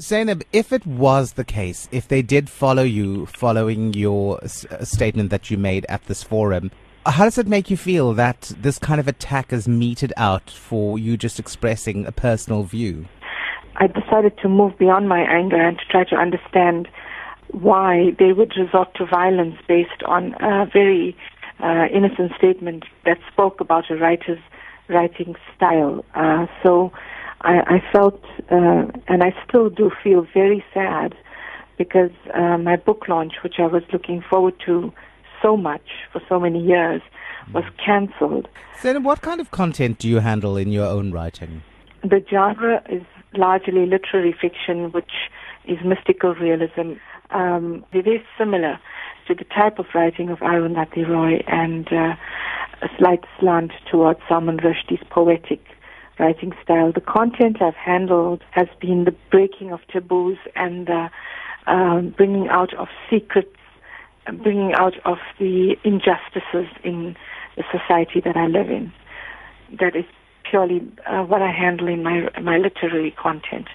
Zainab, if it was the case, if they did follow you following your s- uh, statement that you made at this forum, how does it make you feel that this kind of attack is meted out for you just expressing a personal view? I decided to move beyond my anger and to try to understand why they would resort to violence based on a very uh, innocent statement that spoke about a writer's writing style. Uh, so I, I felt, uh, and I still do feel very sad because uh, my book launch, which I was looking forward to so much for so many years, was cancelled. Zainab, what kind of content do you handle in your own writing? The genre is largely literary fiction, which is mystical realism. Um, they're very similar to the type of writing of Arundhati Roy and uh, a slight slant towards Salman Rushdie's poetic writing style. The content I've handled has been the breaking of taboos and the um, bringing out of secrets, bringing out of the injustices in the society that I live in. That is purely uh, what I handle in my my literary content.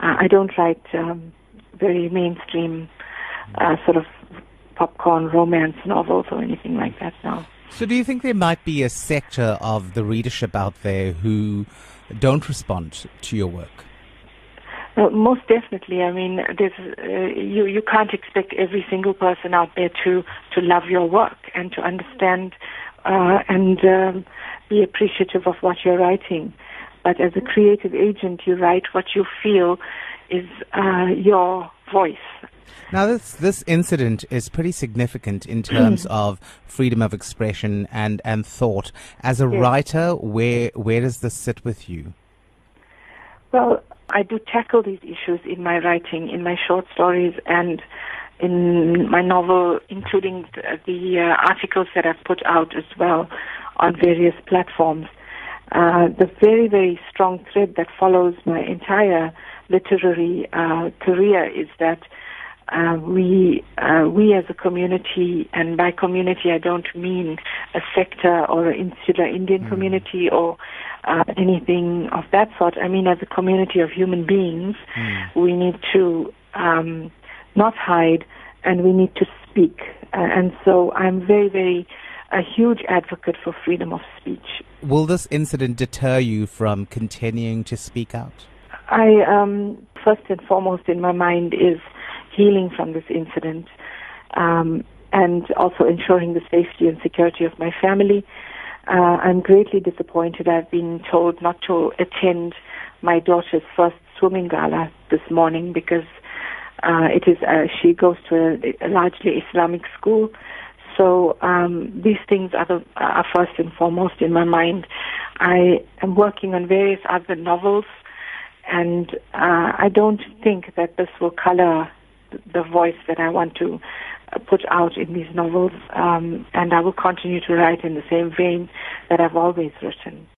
Uh, I don't write um, very mainstream uh, sort of popcorn romance novels or anything like that now. So, do you think there might be a sector of the readership out there who don't respond to your work? Uh, most definitely. I mean, there's, uh, you you can't expect every single person out there to to love your work and to understand uh, and um, be appreciative of what you're writing. But as a creative agent, you write what you feel is uh, your voice. Now, this this incident is pretty significant in terms of freedom of expression and, and thought. As a Yes. writer, where where does this sit with you? Well, I do tackle these issues in my writing, in my short stories, and in my novel, including the, the uh, articles that I've put out as well on various platforms. Uh, the very, very strong thread that follows my entire literary uh, career is that uh, we uh, we as a community, and by community I don't mean a sector or an insular Indian community or uh, anything of that sort. I mean as a community of human beings, we need to um, not hide and we need to speak. Uh, and so I'm very, very a huge advocate for freedom of speech. Will this incident deter you from continuing to speak out? I um, first and foremost in my mind is healing from this incident, um, and also ensuring the safety and security of my family. Uh, I'm greatly disappointed. I've been told not to attend my daughter's first swimming gala this morning because uh, it is uh, she goes to a, a largely Islamic school. So um, these things are, the, are first and foremost in my mind. I am working on various other novels and uh, I don't think that this will color the voice that I want to put out in these novels, um, and I will continue to write in the same vein that I've always written.